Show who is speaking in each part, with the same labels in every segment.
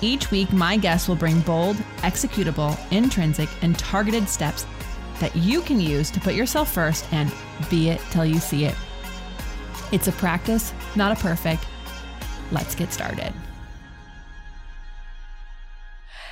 Speaker 1: Each week, my guests will bring bold, executable, intrinsic, and targeted steps that you can use to put yourself first and be it till you see it. It's a practice, not a perfect. Let's get started.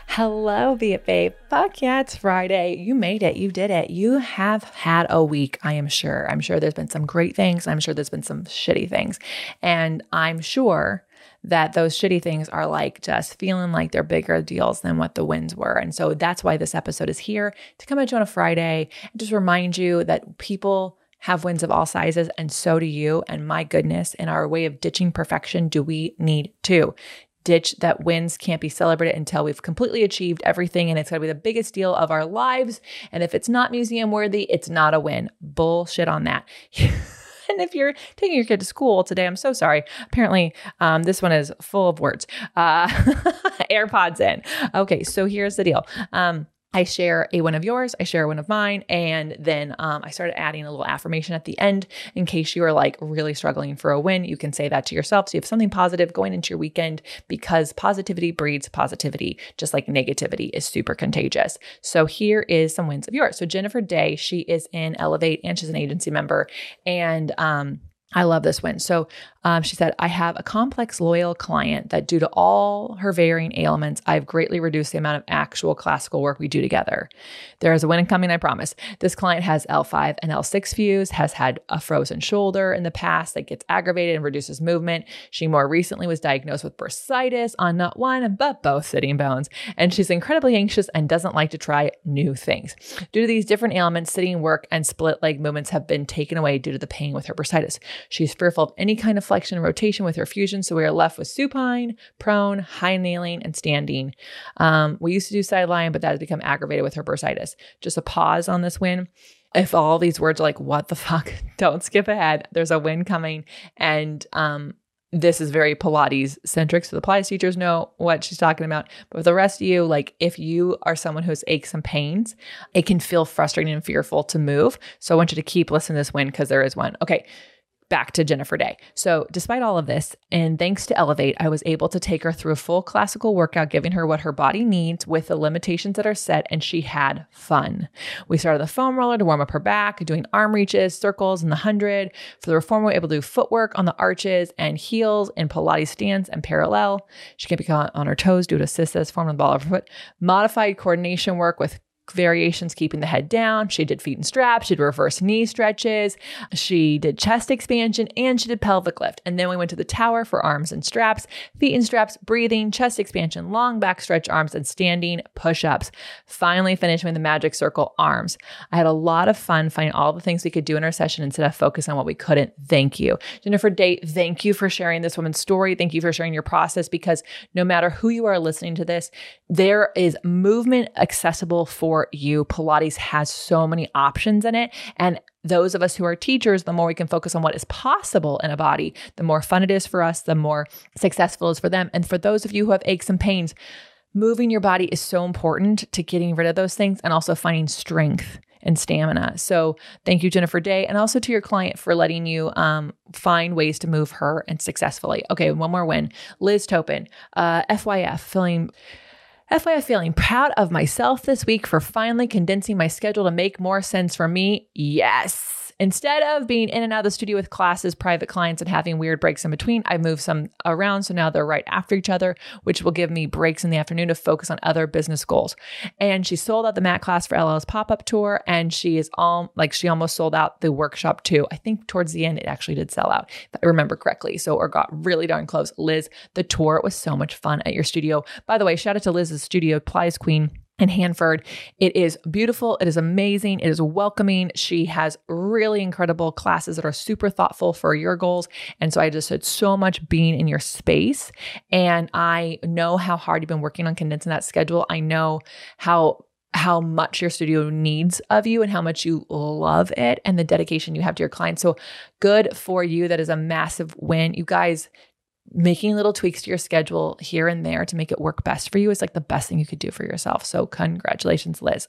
Speaker 2: Hello, Be It Babe. Fuck yeah, it's Friday. You made it. You did it. You have had a week, I am sure. I'm sure there's been some great things. I'm sure there's been some shitty things. And I'm sure that those shitty things are like just feeling like they're bigger deals than what the wins were. And so that's why this episode is here to come at you on a Friday and just remind you that people have wins of all sizes, and so do you. And my goodness, in our way of ditching perfection, do we need to? Ditch that wins can't be celebrated until we've completely achieved everything and it's to be the biggest deal of our lives. And if it's not museum worthy, it's not a win. Bullshit on that. and if you're taking your kid to school today, I'm so sorry. Apparently, um, this one is full of words. Uh, AirPods in. Okay, so here's the deal. Um, I share a one of yours, I share one of mine, and then um, I started adding a little affirmation at the end in case you are like really struggling for a win. You can say that to yourself. So you have something positive going into your weekend because positivity breeds positivity, just like negativity is super contagious. So here is some wins of yours. So Jennifer Day, she is in Elevate and she's an agency member, and um, I love this win. So um, she said, I have a complex, loyal client that, due to all her varying ailments, I've greatly reduced the amount of actual classical work we do together. There is a win coming, I promise. This client has L5 and L6 fuse, has had a frozen shoulder in the past that gets aggravated and reduces movement. She more recently was diagnosed with bursitis on not one, but both sitting bones. And she's incredibly anxious and doesn't like to try new things. Due to these different ailments, sitting work and split leg movements have been taken away due to the pain with her bursitis. She's fearful of any kind of flexion and rotation with her fusion. So we are left with supine, prone, high kneeling, and standing. Um, we used to do sideline, but that has become aggravated with her bursitis. Just a pause on this win. If all these words are like, what the fuck, don't skip ahead. There's a win coming. And um, this is very Pilates centric. So the Pilates teachers know what she's talking about. But the rest of you, like if you are someone who has aches and pains, it can feel frustrating and fearful to move. So I want you to keep listening to this win because there is one. Okay back to Jennifer Day. So, despite all of this, and thanks to Elevate, I was able to take her through a full classical workout, giving her what her body needs with the limitations that are set, and she had fun. We started the foam roller to warm up her back, doing arm reaches, circles, and the hundred. For the reformer, we were able to do footwork on the arches and heels in Pilates stance and parallel. She can be on her toes due to assist form of the ball of her foot. Modified coordination work with variations keeping the head down. She did feet and straps, she did reverse knee stretches, she did chest expansion, and she did pelvic lift. And then we went to the tower for arms and straps, feet and straps, breathing, chest expansion, long back stretch arms, and standing push ups. Finally, finishing with the magic circle arms. I had a lot of fun finding all the things we could do in our session instead of focus on what we couldn't. Thank you. Jennifer Day, thank you for sharing this woman's story. Thank you for sharing your process because no matter who you are listening to this, there is movement accessible for for you. Pilates has so many options in it. And those of us who are teachers, the more we can focus on what is possible in a body, the more fun it is for us, the more successful it is for them. And for those of you who have aches and pains, moving your body is so important to getting rid of those things and also finding strength and stamina. So thank you, Jennifer Day, and also to your client for letting you um, find ways to move her and successfully. Okay, one more win. Liz Toppan, uh, FYF, feeling FYI, feeling proud of myself this week for finally condensing my schedule to make more sense for me. Yes. Instead of being in and out of the studio with classes, private clients, and having weird breaks in between, I moved some around. So now they're right after each other, which will give me breaks in the afternoon to focus on other business goals. And she sold out the mat class for LL's pop up tour. And she is all like, she almost sold out the workshop too. I think towards the end, it actually did sell out, if I remember correctly. So, or got really darn close. Liz, the tour was so much fun at your studio. By the way, shout out to Liz's studio, Pilates Queen in Hanford. It is beautiful. It is amazing. It is welcoming. She has really incredible classes that are super thoughtful for your goals. And so I just had so much being in your space. And I know how hard you've been working on condensing that schedule. I know how how much your studio needs of you and how much you love it and the dedication you have to your clients. So good for you. That is a massive win. You guys, making little tweaks to your schedule here and there to make it work best for you is like the best thing you could do for yourself. So, congratulations, Liz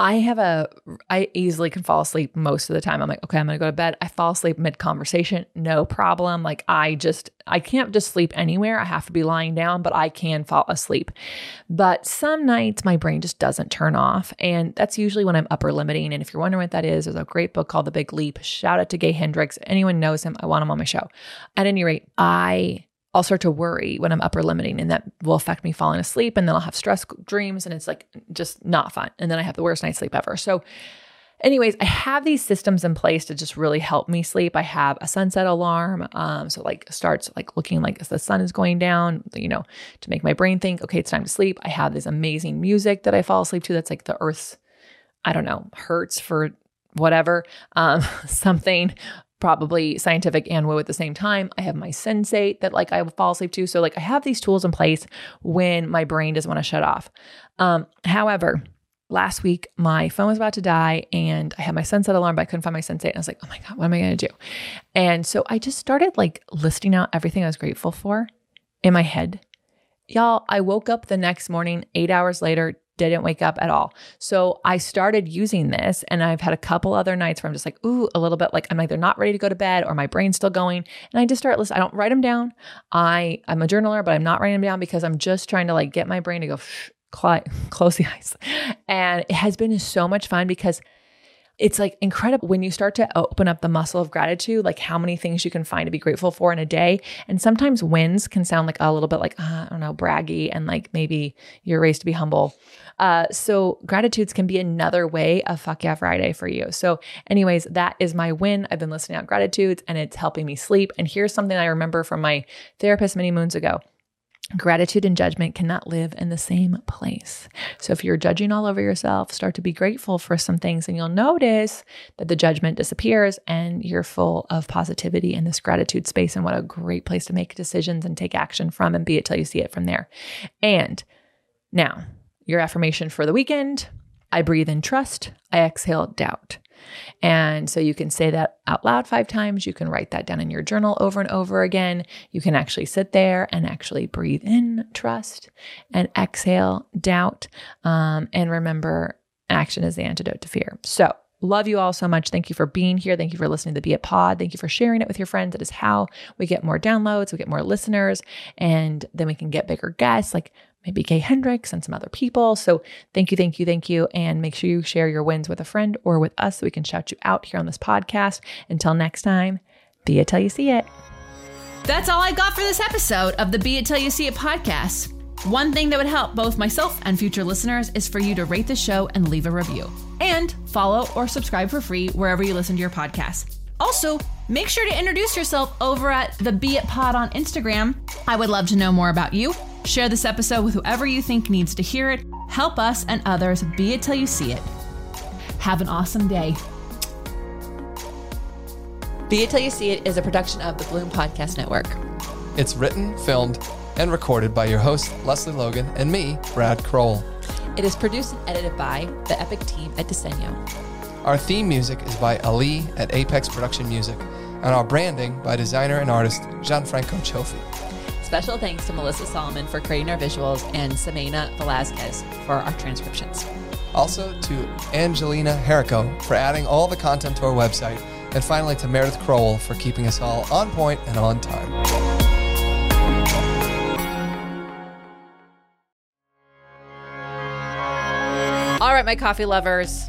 Speaker 2: I have a, I easily can fall asleep most of the time. I'm like, okay, I'm gonna go to bed. I fall asleep mid conversation, no problem. Like, I just, I can't just sleep anywhere. I have to be lying down, but I can fall asleep. But some nights my brain just doesn't turn off. And that's usually when I'm upper limiting. And if you're wondering what that is, there's a great book called The Big Leap. Shout out to Gay Hendricks. Anyone knows him, I want him on my show. At any rate, I I'll start to worry when I'm upper limiting, and that will affect me falling asleep. And then I'll have stress dreams, and it's like just not fun. And then I have the worst night's sleep ever. So, anyways, I have these systems in place to just really help me sleep. I have a sunset alarm, um, so like starts like looking like the sun is going down, you know, to make my brain think, okay, it's time to sleep. I have this amazing music that I fall asleep to. That's like the Earth's, I don't know, hertz for whatever, um, something probably scientific and woo at the same time. I have my sensate that like I fall asleep to. So like I have these tools in place when my brain doesn't want to shut off. Um, however, last week my phone was about to die and I had my sunset alarm, but I couldn't find my sensate. And I was like, oh my God, what am I to do? And so I just started like listing out everything I was grateful for in my head. Y'all, I woke up the next morning, eight hours later, didn't wake up at all. So I started using this and I've had a couple other nights where I'm just like, ooh, a little bit like I'm either not ready to go to bed or my brain's still going. And I just start listening. I don't write them down. I, I'm a journaler, but I'm not writing them down because I'm just trying to like get my brain to go close the eyes. And it has been so much fun because it's like incredible when you start to open up the muscle of gratitude, like how many things you can find to be grateful for in a day. And sometimes wins can sound like a little bit like, uh, I don't know, braggy and like maybe you're raised to be humble. Uh, so gratitudes can be another way of fuck yeah Friday for you. So, anyways, that is my win. I've been listening out gratitudes and it's helping me sleep. And here's something I remember from my therapist many moons ago. Gratitude and judgment cannot live in the same place. So, if you're judging all over yourself, start to be grateful for some things, and you'll notice that the judgment disappears and you're full of positivity in this gratitude space. And what a great place to make decisions and take action from and be it till you see it from there. And now, your affirmation for the weekend I breathe in trust, I exhale doubt. And so you can say that out loud five times. You can write that down in your journal over and over again. You can actually sit there and actually breathe in trust and exhale doubt. Um, and remember, action is the antidote to fear. So, Love you all so much. Thank you for being here. Thank you for listening to the Be It Pod. Thank you for sharing it with your friends. It is how we get more downloads, we get more listeners, and then we can get bigger guests. Like maybe Gay Hendricks and some other people. So thank you, thank you, thank you. And make sure you share your wins with a friend or with us so we can shout you out here on this podcast. Until next time, be it till you see it.
Speaker 1: That's all I got for this episode of the Be It Till You See It podcast. One thing that would help both myself and future listeners is for you to rate the show and leave a review. And follow or subscribe for free wherever you listen to your podcast. Also, make sure to introduce yourself over at the Be It Pod on Instagram. I would love to know more about you Share this episode with whoever you think needs to hear it. Help us and others be it till you see it. Have an awesome day.
Speaker 2: Be It Till You See It is a production of the Bloom Podcast Network.
Speaker 3: It's written, filmed, and recorded by your host, Lesley Logan, and me, Brad Crowell.
Speaker 2: It is produced and edited by the epic team at Diseño.
Speaker 3: Our theme music is by Ali at Apex Production Music, and our branding by designer and artist Gianfranco Chofi.
Speaker 2: Special thanks to Melissa Solomon for creating our visuals and Samena Velazquez for our transcriptions.
Speaker 3: Also to Angelina Herrico for adding all the content to our website, and finally to Meredith Crowell for keeping us all on point and on time.
Speaker 2: All right, my coffee lovers.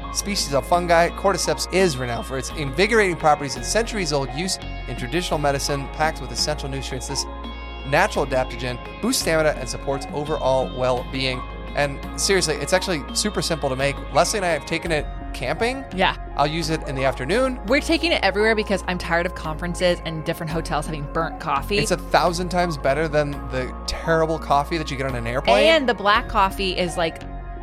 Speaker 3: species of fungi, cordyceps is renowned for its invigorating properties and centuries old use in traditional medicine, packed with essential nutrients. This natural adaptogen boosts stamina and supports overall well being. And seriously, it's actually super simple to make. Lesley and I have taken it camping.
Speaker 2: Yeah.
Speaker 3: I'll use it in the afternoon.
Speaker 2: We're taking it everywhere because I'm tired of conferences and different hotels having burnt coffee.
Speaker 3: It's a thousand times better than the terrible coffee that you get on an airplane.
Speaker 2: and the black coffee is like